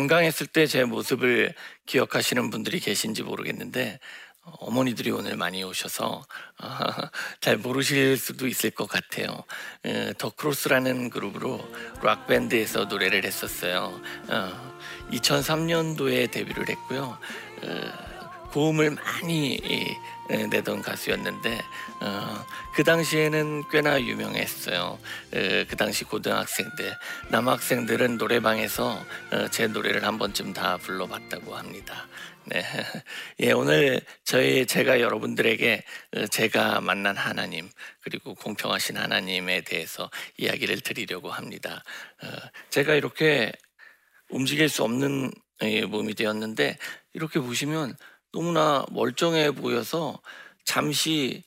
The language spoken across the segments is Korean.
건강했을 때 제 모습을 기억하시는 분들이 계신지 모르겠는데 어, 어머니들이 오늘 많이 오셔서 어, 잘 모르실 수도 있을 것 같아요. 어, 더 크로스라는 그룹으로 락 밴드에서 노래를 했었어요. 어, 2003년도에 데뷔를 했고요. 어, 고음을 많이 예, 내던 가수였는데 어, 그 당시에는 꽤나 유명했어요. 어, 그 당시 고등학생들, 남학생들은 노래방에서 어, 제 노래를 한 번쯤 다 불러봤다고 합니다. 네, 예, 오늘 저희 제가 여러분들에게 어, 제가 만난 하나님 그리고 공평하신 하나님에 대해서 이야기를 드리려고 합니다. 어, 제가 이렇게 움직일 수 없는 예, 몸이 되었는데 이렇게 보시면 너무나 멀쩡해 보여서 잠시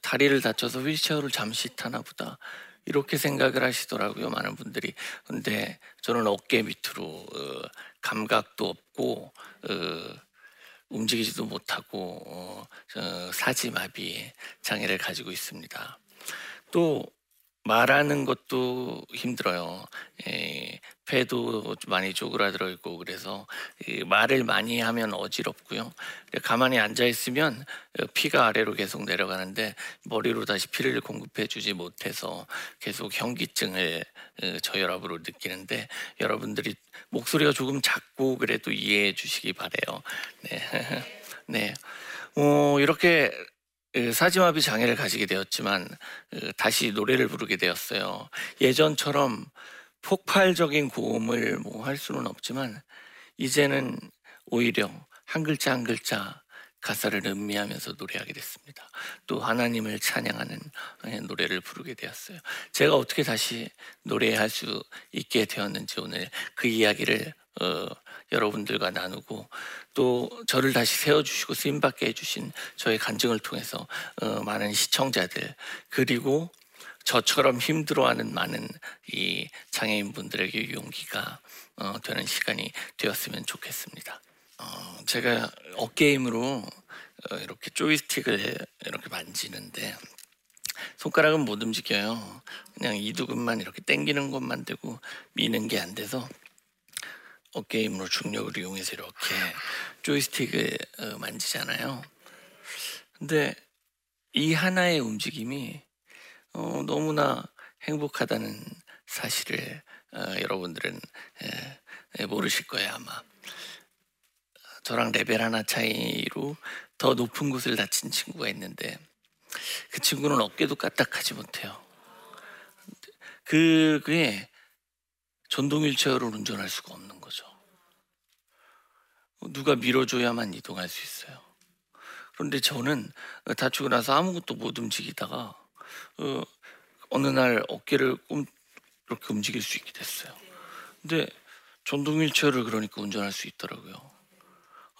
다리를 다쳐서 휠체어를 잠시 타나 보다. 이렇게 생각을 하시더라고요 많은 분들이. 근데 저는 어깨 밑으로 어, 감각도 없고 어, 움직이지도 못하고 어, 사지마비 장애를 가지고 있습니다. 또 말하는 것도 힘들어요. 예, 폐도 많이 쪼그라들어 있고 그래서 말을 많이 하면 어지럽고요. 가만히 앉아 있으면 피가 아래로 계속 내려가는데 머리로 다시 피를 공급해 주지 못해서 계속 현기증을 어, 저혈압으로 느끼는데 여러분들이 목소리가 조금 작고 그래도 이해해 주시기 바래요. 네, 네. 어, 이렇게 사지마비 장애를 가지게 되었지만 다시 노래를 부르게 되었어요. 예전처럼 폭발적인 고음을 뭐 할 수는 없지만 이제는 오히려 한 글자 한 글자 가사를 음미하면서 노래하게 됐습니다. 또 하나님을 찬양하는 노래를 부르게 되었어요. 제가 어떻게 다시 노래할 수 있게 되었는지 오늘 그 이야기를 어, 여러분들과 나누고 또 저를 다시 세워주시고 쓰임받게 해주신 저의 간증을 통해서 어, 많은 시청자들 그리고 저처럼 힘들어하는 많은 이 장애인 분들에게 용기가 어, 되는 시간이 되었으면 좋겠습니다. 어, 제가 어깨 힘으로 어, 이렇게 조이스틱을 이렇게 만지는데 손가락은 못 움직여요. 그냥 이두근만 이렇게 당기는 것만 되고 미는 게 안 돼서 어깨 힘으로 중력을 이용해서 이렇게 조이스틱을 어, 만지잖아요. 근데 이 하나의 움직임이 어, 너무나 행복하다는 사실을 어, 여러분들은 에, 에, 모르실 거예요 아마. 저랑 레벨 하나 차이로 더 높은 곳을 다친 친구가 있는데 그 친구는 어깨도 까딱하지 못해요. 그, 그게 전동 휠체어를 운전할 수가 없는 거죠. 누가 밀어줘야만 이동할 수 있어요. 그런데 저는 다치고 나서 아무것도 못 움직이다가 어, 어느 날 어깨를 이렇게 움직일 수 있게 됐어요. 근데 전동 휠체어를 그러니까 운전할 수 있더라고요.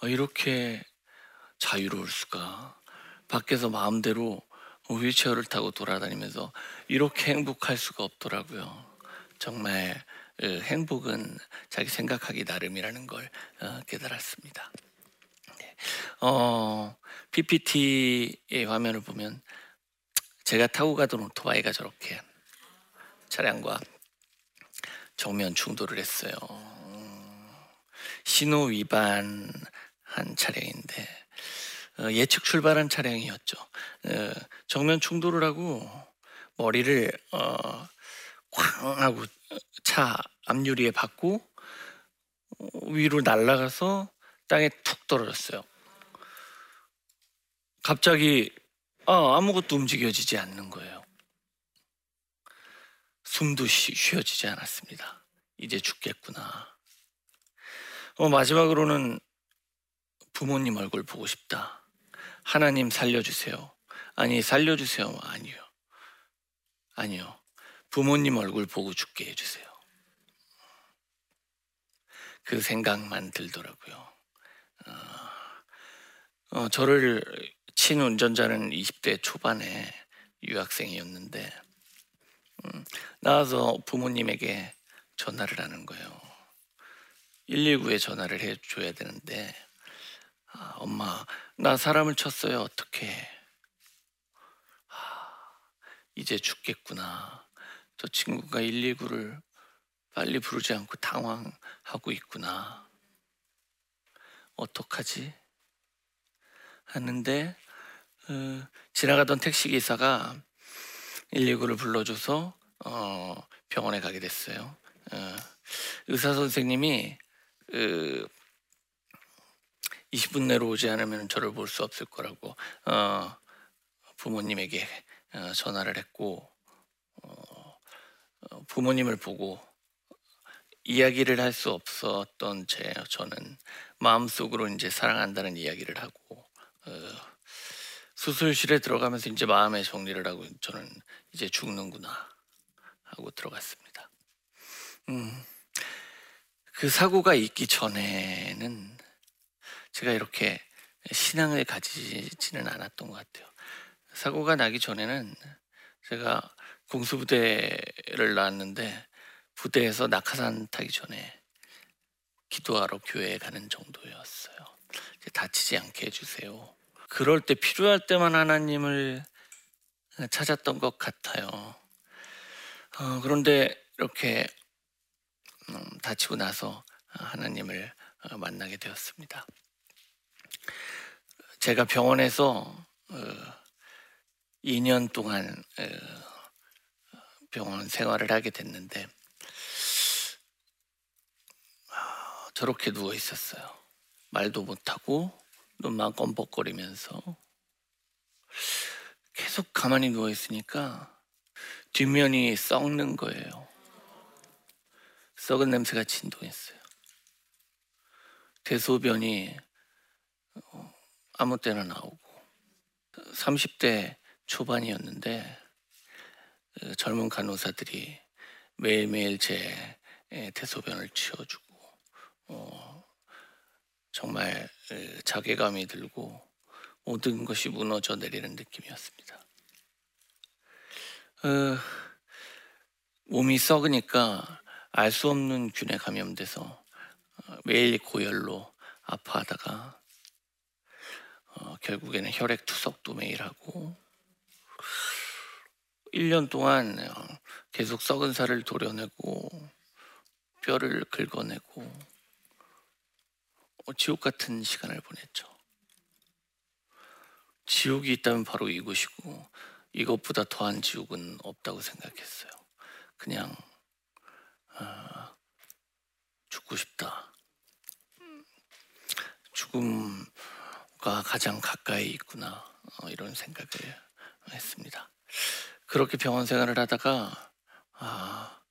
아, 이렇게 자유로울 수가 밖에서 마음대로 휠체어를 타고 돌아다니면서 이렇게 행복할 수가 없더라고요. 정말 행복은 자기 생각하기 나름이라는 걸 어, 깨달았습니다. 네. 어, PPT의 화면을 보면 제가 타고 가던 오토바이가 저렇게 차량과 정면 충돌을 했어요. 신호 위반한 차량인데 어, 예측 출발한 차량이었죠. 정면 충돌을 하고 머리를 쾅 하고 차 앞유리에 받고 위로 날아가서 땅에 툭 떨어졌어요. 갑자기 아, 아무것도 움직여지지 않는 거예요. 숨도 쉬, 쉬어지지 않았습니다. 이제 죽겠구나. 어, 마지막으로는 부모님 얼굴 보고 싶다. 하나님 살려주세요. 아니, 살려주세요. 아니요. 아니요. 부모님 얼굴 보고 죽게 해주세요. 그 생각만 들더라고요. 어, 어, 저를 친 운전자는 20대 초반에 유학생이었는데 음, 나와서 부모님에게 전화를 하는 거예요. 119에 전화를 해줘야 되는데 아, 엄마 나 사람을 쳤어요 어떻게 아, 이제 죽겠구나 저 친구가 119를 빨리 부르지 않고 당황하고 있구나. 어떡하지? 하는데 어, 지나가던 택시 기사가 119를 불러줘서 어, 병원에 가게 됐어요. 어, 의사 선생님이 그 20분 내로 오지 않으면 저를 볼 수 없을 거라고 어, 부모님에게 어, 전화를 했고 어, 어, 부모님을 보고 이야기를 할 수 없었던 제 저는 마음속으로 이제 사랑한다는 이야기를 하고 어, 수술실에 들어가면서 이제 마음의 정리를 하고 저는 이제 죽는구나 하고 들어갔습니다. 음, 그 사고가 있기 전에는 제가 이렇게 신앙을 가지지는 않았던 것 같아요. 사고가 나기 전에는 제가 공수부대를 나왔는데 부대에서 낙하산 타기 전에 기도하러 교회에 가는 정도였어요. 다치지 않게 해주세요. 그럴 때 필요할 때만 하나님을 찾았던 것 같아요. 어, 그런데 이렇게 음, 다치고 나서 하나님을 어, 만나게 되었습니다. 제가 병원에서 어, 2년 동안 어, 병원 생활을 하게 됐는데 아, 저렇게 누워 있었어요. 말도 못하고 눈만 껌뻑거리면서 계속 가만히 누워 있으니까 뒷면이 썩는 거예요. 썩은 냄새가 진동했어요. 대소변이 어, 아무 때나 나오고 30대 초반이었는데 그 젊은 간호사들이 매일매일 제 대소변을 치워주고 어, 정말 자괴감이 들고 모든 것이 무너져 내리는 느낌이었습니다. 어, 몸이 썩으니까 알 수 없는 균에 감염돼서 어, 매일 고열로 아파하다가 어, 결국에는 혈액 투석도 매일 하고 1년 동안 어, 계속 썩은 살을 도려내고 뼈를 긁어내고 어, 지옥 같은 시간을 보냈죠. 지옥이 있다면 바로 이곳이고 이것보다 더한 지옥은 없다고 생각했어요. 그냥 어, 죽고 싶다. 죽음과 가장 가까이 있구나 어, 이런 생각을 했습니다. 그렇게 병원 생활을 하다가 아,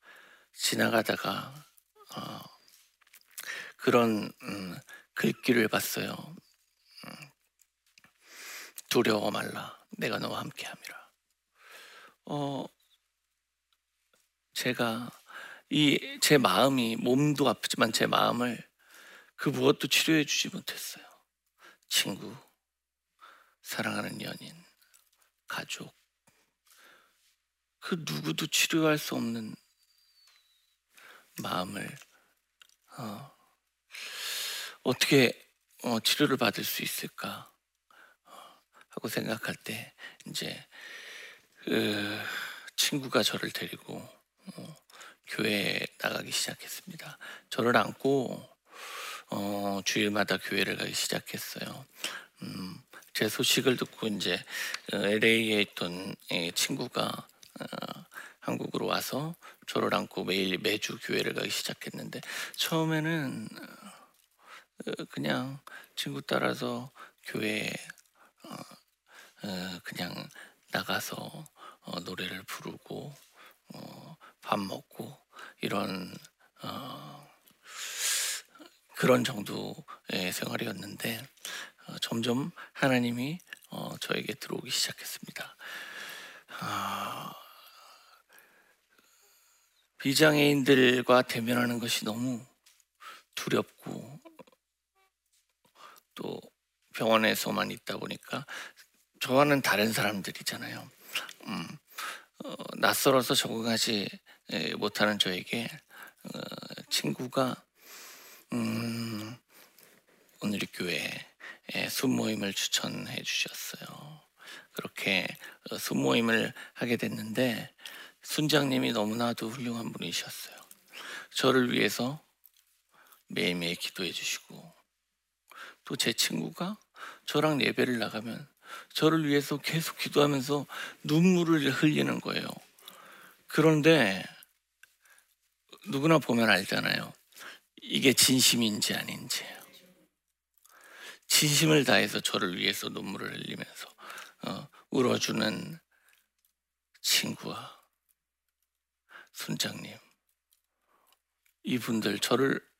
지나가다가 어, 그런 음, 글귀를 봤어요. 음, 두려워 말라, 내가 너와 함께 함이라. 어, 제가 이 제 마음이 몸도 아프지만 제 마음을 그 무엇도 치료해 주지 못했어요. 친구, 사랑하는 연인, 가족, 그 누구도 치료할 수 없는 마음을 어, 어떻게 어, 치료를 받을 수 있을까 하고 생각할 때 이제 그 친구가 저를 데리고 어, 교회에 나가기 시작했습니다. 저를 안고 어, 주일마다 교회를 가기 시작했어요. 음, 제 소식을 듣고 이제 LA에 어, 있던 친구가 어, 한국으로 와서 저를 안고 매일 매주 교회를 가기 시작했는데 처음에는 어, 그냥 친구 따라서 교회에 그냥 나가서 노래를 부르고 밥 먹고 이런 그런 정도의 생활이었는데 어, 점점 하나님이 어, 저에게 들어오기 시작했습니다. 아, 비장애인들과 대면하는 것이 너무 두렵고 또 병원에서만 있다 보니까 저와는 다른 사람들이잖아요. 음, 어, 낯설어서 적응하지 못하는 저에게 어, 친구가 음, 오늘의 교회에 순모임을 추천해 주셨어요. 그렇게 어, 순모임을 하게 됐는데 순장님이 너무나도 훌륭한 분이셨어요. 저를 위해서 매일매일 기도해 주시고 또 제 친구가 저랑 예배를 나가면 저를 위해서 계속 기도하면서 눈물을 흘리는 거예요. 그런데 누구나 보면 알잖아요. 이게 진심인지 아닌지. 진심을 다해서 저를 위해서 눈물을 흘리면서 어, 울어주는 친구와 순장님. 이분들 저를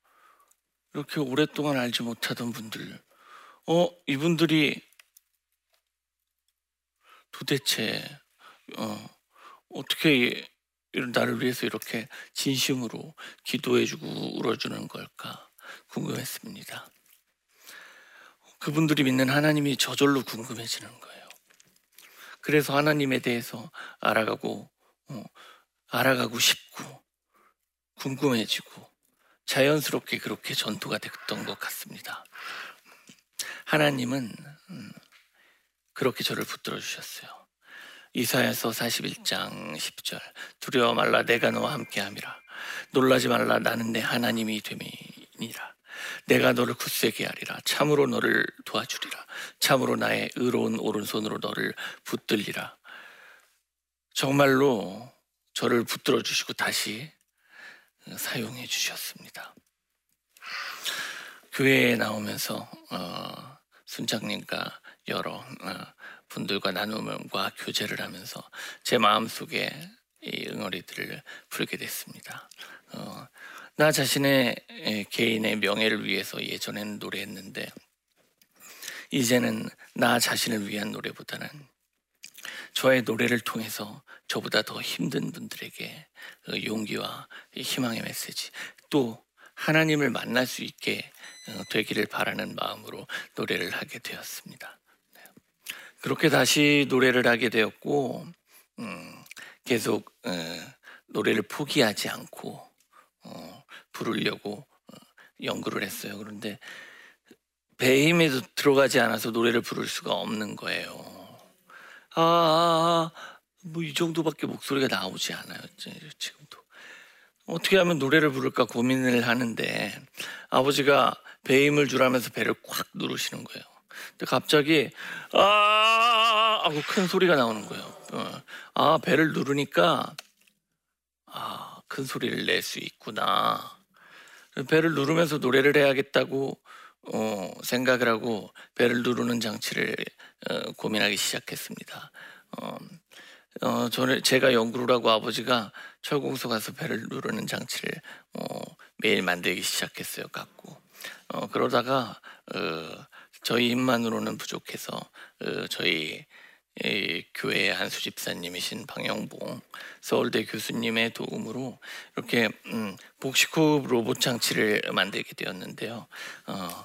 이렇게 오랫동안 알지 못하던 분들, 어 이분들이 도대체 어, 어떻게 나를 위해서 이렇게 진심으로 기도해주고 울어주는 걸까 궁금했습니다. 그분들이 믿는 하나님이 저절로 궁금해지는 거예요. 그래서 하나님에 대해서 알아가고 어, 알아가고 싶고 궁금해지고 자연스럽게 그렇게 전투가 됐던 것 같습니다. 하나님은 음, 그렇게 저를 붙들어 주셨어요. 이사야서 41장 10절 두려워 말라 내가 너와 함께함이라. 놀라지 말라 나는 내 하나님이 됨이니라. 내가 너를 굳세게 하리라. 참으로 너를 도와주리라. 참으로 나의 의로운 오른손으로 너를 붙들리라. 정말로 저를 붙들어 주시고 다시 사용해 주셨습니다. 교회에 나오면서 어, 순장님과 여러 어, 분들과 나눔과 교제를 하면서 제 마음 속에 이 응어리들을 풀게 됐습니다. 어, 나 자신의 개인의 명예를 위해서 예전에는 노래했는데 이제는 나 자신을 위한 노래보다는 저의 노래를 통해서 저보다 더 힘든 분들에게 그 용기와 희망의 메시지 또 하나님을 만날 수 있게 어, 되기를 바라는 마음으로 노래를 하게 되었습니다. 그렇게 다시 노래를 하게 되었고 음, 계속 어, 노래를 포기하지 않고 어, 부르려고 어, 연구를 했어요. 그런데 배임에도 들어가지 않아서 노래를 부를 수가 없는 거예요. 아, 아, 아뭐 이 정도밖에 목소리가 나오지 않아요. 지금도 어떻게 하면 노래를 부를까 고민을 하는데 아버지가 배임을 주라면서 배를 꽉 누르시는 거예요. 근데 갑자기 아 하고 큰 소리가 나오는 거예요. 어. 아 배를 누르니까 아 큰 소리를 낼 수 있구나. 배를 누르면서 노래를 해야겠다고 어, 생각을 하고 배를 누르는 장치를 어, 고민하기 시작했습니다. 어, 어, 저는 제가 연구를 하고 아버지가 철공소 가서 배를 누르는 장치를 어, 매일 만들기 시작했어요. 갖고 어, 그러다가 어, 저희 힘만으로는 부족해서 어, 저희 교회 안수 집사님이신 방영봉 서울대 교수님의 도움으로 이렇게 음, 복식호흡 로봇 장치를 만들게 되었는데요. 어,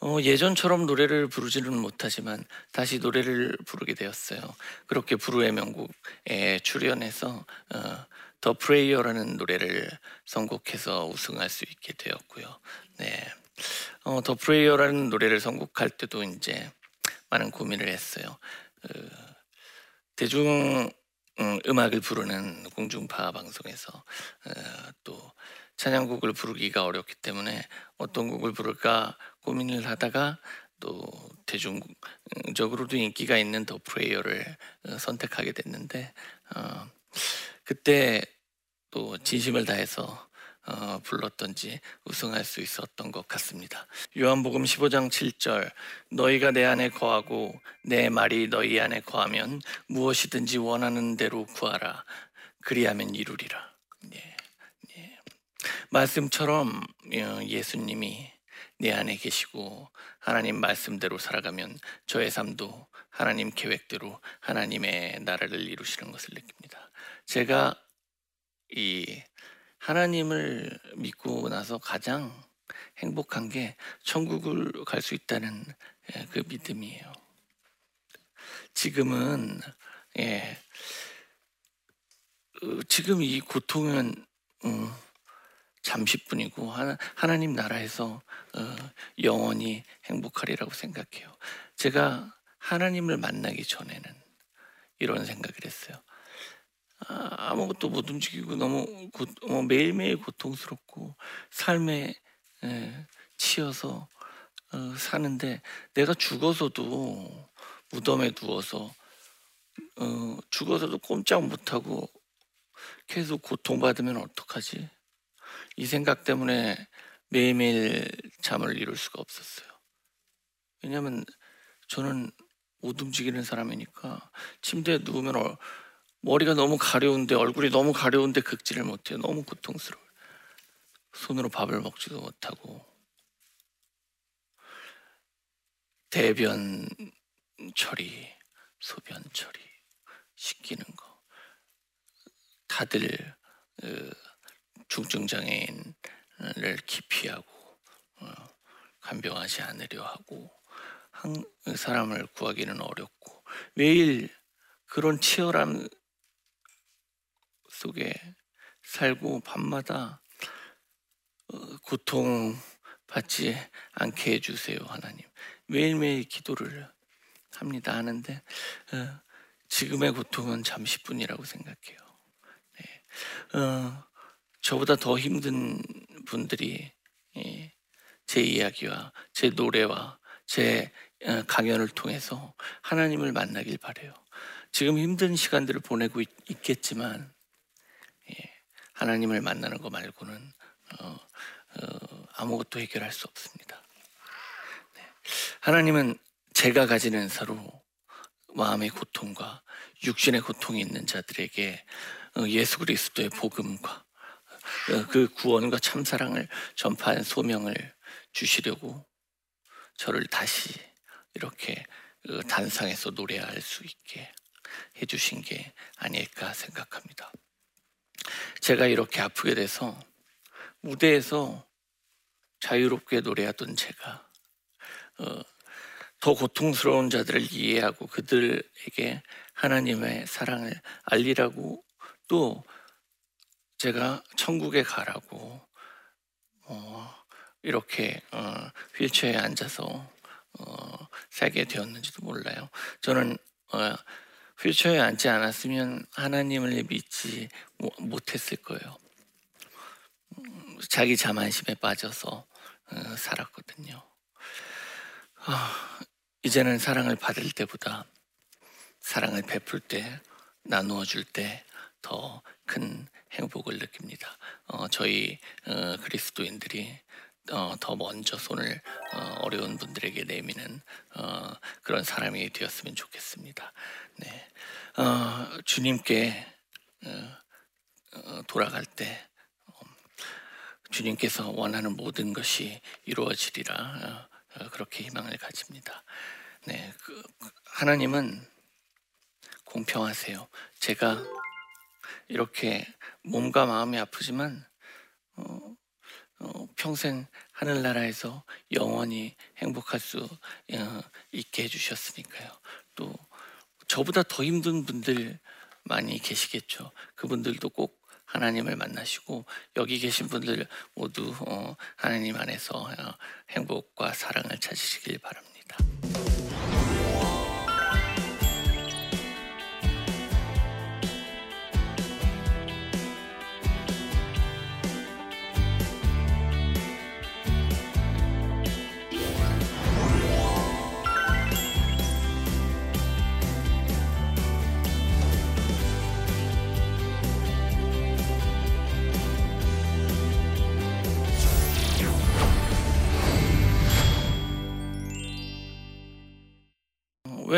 어, 예전처럼 노래를 부르지는 못하지만 다시 노래를 부르게 되었어요. 그렇게 불후의 명곡에 출연해서 어, The Prayer라는 노래를 선곡해서 우승할 수 있게 되었고요. 네. 어, The Prayer라는 노래를 선곡할 때도 이제 많은 고민을 했어요. 그, 대중 음, 음악을 부르는 공중파 방송에서 어, 또 찬양곡을 부르기가 어렵기 때문에 어떤 곡을 부를까 고민을 하다가 또 대중적으로도 인기가 있는 The Prayer를 어, 선택하게 됐는데 어, 그때 또 진심을 다해서 어, 불렀던지 우승할 수 있었던 것 같습니다. 요한복음 15장 7절 너희가 내 안에 거하고 내 말이 너희 안에 거하면 무엇이든지 원하는 대로 구하라 그리하면 이루리라. 예, 예. 말씀처럼 어, 예수님이 내 안에 계시고 하나님 말씀대로 살아가면 저의 삶도 하나님 계획대로 하나님의 나라를 이루시는 것을 느낍니다. 제가 이 하나님을 믿고 나서 가장 행복한 게 천국을 갈 수 있다는 예, 그 믿음이에요. 지금은 예, 어, 지금 이 고통은 음, 잠시뿐이고 하나, 님 나라에서 어, 영원히 행복하리라고 생각해요. 제가 하나님을 만나기 전에는 이런 생각을 했어요. 아, 아무것도 못 움직이고 너무 고, 어, 매일매일 고통스럽고 삶에 에, 치여서 어, 사는데 내가 죽어서도 무덤에 누워서 어, 죽어서도 꼼짝 못하고 계속 고통받으면 어떡하지? 이 생각 때문에 매일매일 잠을 이룰 수가 없었어요. 왜냐면 저는 못 움직이는 사람이니까 침대에 누우면 어, 머리가 너무 가려운데 얼굴이 너무 가려운데 긁지를 못해요. 너무 고통스러워요. 손으로 밥을 먹지도 못하고 대변 처리, 소변 처리, 시키는 거 다들 그 중증 장애인을 기피하고 어, 간병하지 않으려 하고 한 사람을 구하기는 어렵고 매일 그런 치열함 속에 살고 밤마다 어, 고통 받지 않게 해주세요 하나님 매일매일 기도를 합니다 하는데 어, 지금의 고통은 잠시뿐이라고 생각해요 네. 어, 저보다 더 힘든 분들이 예, 제 이야기와 제 노래와 제 어, 강연을 통해서 하나님을 만나길 바래요. 지금 힘든 시간들을 보내고 있, 겠지만 예, 하나님을 만나는 거 말고는 어, 어, 아무것도 해결할 수 없습니다. 네. 하나님은 제가 가진 은사로 마음의 고통과 육신의 고통이 있는 자들에게 어, 예수 그리스도의 복음과 어, 그 구원과 참사랑을 전파한 소명을 주시려고 저를 다시 이렇게 그 단상에서 노래할 수 있게 해주신 게 아닐까 생각합니다. 제가 이렇게 아프게 돼서 무대에서 자유롭게 노래하던 제가 어, 더 고통스러운 자들을 이해하고 그들에게 하나님의 사랑을 알리라고 또 제가 천국에 가라고 어, 이렇게 어, 휠체어에 앉아서 어, 살게 되었는지도 몰라요. 저는 어, 휠체어에 앉지 않았으면 하나님을 믿지 못했을 거예요. 음, 자기 자만심에 빠져서 어, 살았거든요. 아, 이제는 사랑을 받을 때보다 사랑을 베풀 때, 나누어 줄 때 더 큰 행복을 느낍니다. 어, 저희 어, 그리스도인들이 어, 더 먼저 손을 어, 려운 분들에게 내미는 어, 그런 사람이 되었으면 좋겠습니다. 네, 어, 주님께 어, 어, 돌아갈 때 어, 주님께서 원하는 모든 것이 이루어지리라 그렇게 희망을 가집니다. 네, 그, 하나님은 공평하세요. 제가 이렇게 몸과 마음이 아프지만 어, 어, 평생 하늘나라에서 영원히 행복할 수 어, 있게 해주셨으니까요. 또 저보다 더 힘든 분들 많이 계시겠죠. 그분들도 꼭 하나님을 만나시고 여기 계신 분들 모두 어, 하나님 안에서 행복과 사랑을 찾으시길 바랍니다.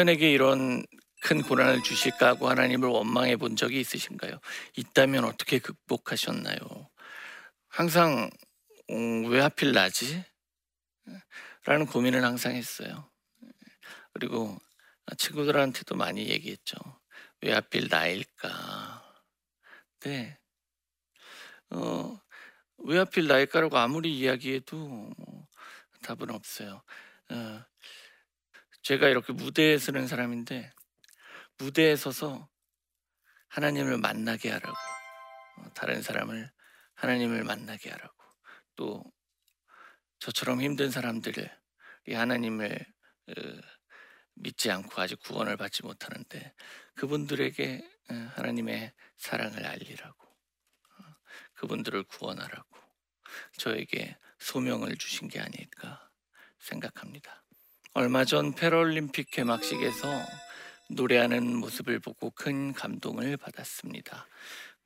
왜 내게 이런 큰 고난을 주실까 하고 하나님을 원망해 본 적이 있으신가요? 있다면 어떻게 극복하셨나요? 항상 음, 왜 하필 나지? 라는 고민을 항상 했어요. 그리고 친구들한테도 많이 얘기했죠. 왜 하필 나일까? 네. 어, 왜 하필 나일까라고 아무리 이야기해도 뭐 답은 없어요. 어, 제가 이렇게 무대에 서는 사람인데 무대에 서서 하나님을 만나게 하라고 어, 다른 사람을 하나님을 만나게 하라고 또 저처럼 힘든 사람들이 하나님을 어, 믿지 않고 아직 구원을 받지 못하는데 그분들에게 하나님의 사랑을 알리라고 그분들을 구원하라고 저에게 소명을 주신 게 아닐까 생각합니다. 얼마 전 패럴림픽 개막식에서 노래하는 모습을 보고 큰 감동을 받았습니다.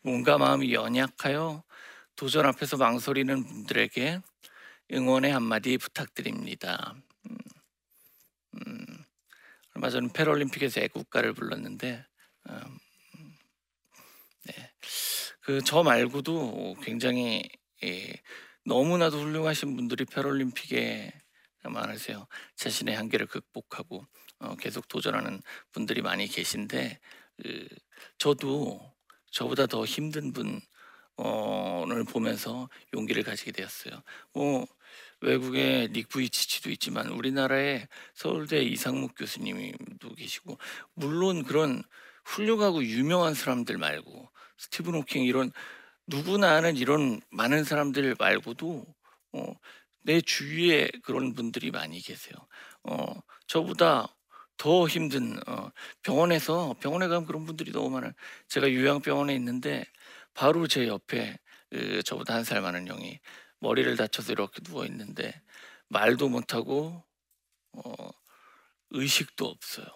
뭔가 마음이 연약하여 도전 앞에서 망설이는 분들에게 응원의 한마디 부탁드립니다. 음, 음, 얼마 전 패럴림픽에서 애국가를 불렀는데 음, 네. 그 저 말고도 굉장히 예, 너무나도 훌륭하신 분들이 패럴림픽에 많으세요. 자신의 한계를 극복하고 어, 계속 도전하는 분들이 많이 계신데 그, 저도 저보다 더 힘든 분을 어, 보면서 용기를 가지게 되었어요. 뭐 외국의 닉 부이치치도 있지만 우리나라의 서울대 이상묵 교수님도 계시고 물론 그런 훌륭하고 유명한 사람들 말고 스티븐 호킹 이런 누구나 아는 이런 많은 사람들 말고도 어, 내 주위에 그런 분들이 많이 계세요. 어, 저보다 더 힘든 어, 병원에서 병원에 가면 그런 분들이 너무 많아요. 제가 요양병원에 있는데 바로 제 옆에 그, 저보다 한 살 많은 형이 머리를 다쳐서 이렇게 누워 있는데 말도 못하고 어, 의식도 없어요.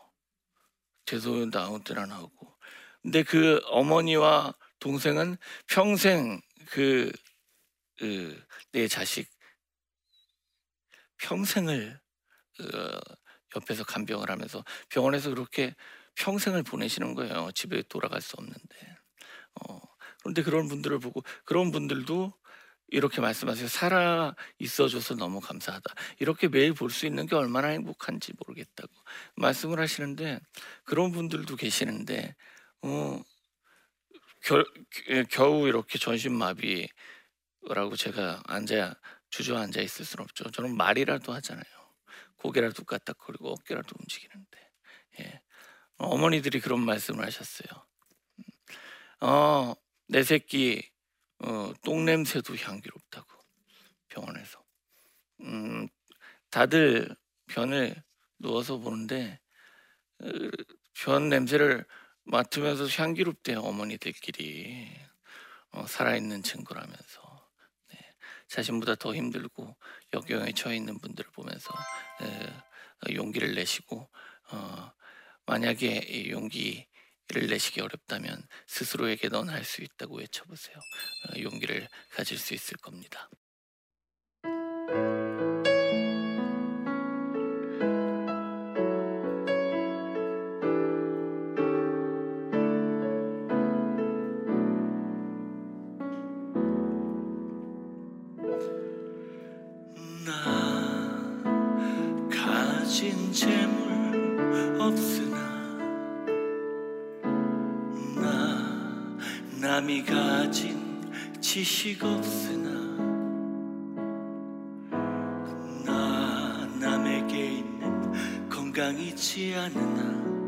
죄송해도 아무 때나 나오고. 근데 그 어머니와 동생은 평생 그, 그, 내 자식 평생을 어, 옆에서 간병을 하면서 병원에서 그렇게 평생을 보내시는 거예요. 집에 돌아갈 수 없는데. 어, 그런데 그런 분들을 보고 그런 분들도 이렇게 말씀하세요. 살아 있어줘서 너무 감사하다. 이렇게 매일 볼 수 있는 게 얼마나 행복한지 모르겠다고 말씀을 하시는데 그런 분들도 계시는데 어, 겨, 겨우 이렇게 전신마비라고 제가 앉아 주저앉아 있을 수는 없죠. 저는 말이라도 하잖아요. 고개라도 까딱거리고 어깨라도 움직이는데 예. 어머니들이 그런 말씀을 하셨어요. 음. 어, 내 새끼 어, 똥 냄새도 향기롭다고 병원에서. 음, 다들 변을 누워서 보는데 어, 변 냄새를 맡으면서 향기롭대요 어머니들끼리 어, 살아있는 친구라면서 네, 자신보다 더 힘들고 역경에 처해 있는 분들을 보면서 에, 용기를 내시고 어, 만약에 용기를 내시기 어렵다면 스스로에게 넌 할 수 있다고 외쳐보세요. 어, 용기를 가질 수 있을 겁니다. 남이 가진 지식 없으나 나 남에게 있는 건강 있지 않으나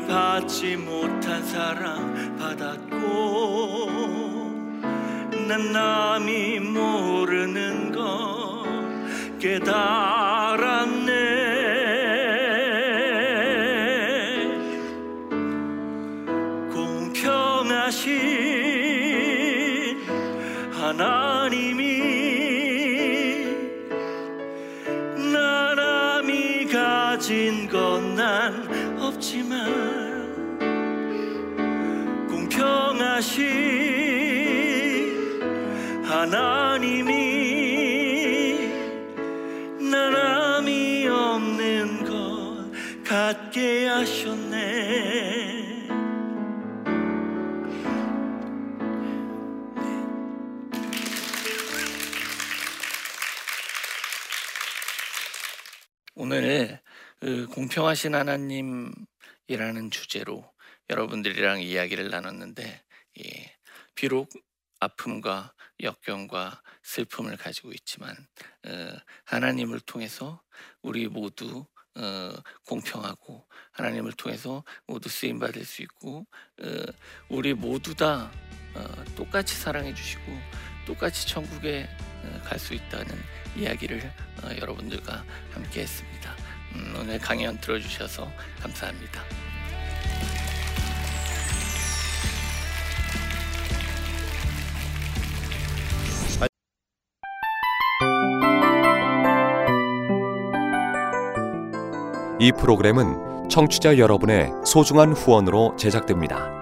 받지 못한 사랑 받았고 난 남이 모르는 거 깨달았네. 하나님이 나 공평하신 하나님이라는 주제로 여러분들이랑 이야기를 나눴는데 예, 비록 아픔과 역경과 슬픔을 가지고 있지만 어, 하나님을 통해서 우리 모두 어, 공평하고 하나님을 통해서 모두 쓰임 받을 수 있고 어, 우리 모두 다 어, 똑같이 사랑해 주시고 똑같이 천국에 어, 갈수 있다는 이야기를 어, 여러분들과 함께 했습니다. 음, 오늘 강연 들어주셔서 감사합니다. 이 프로그램은 청취자 여러분의 소중한 후원으로 제작됩니다.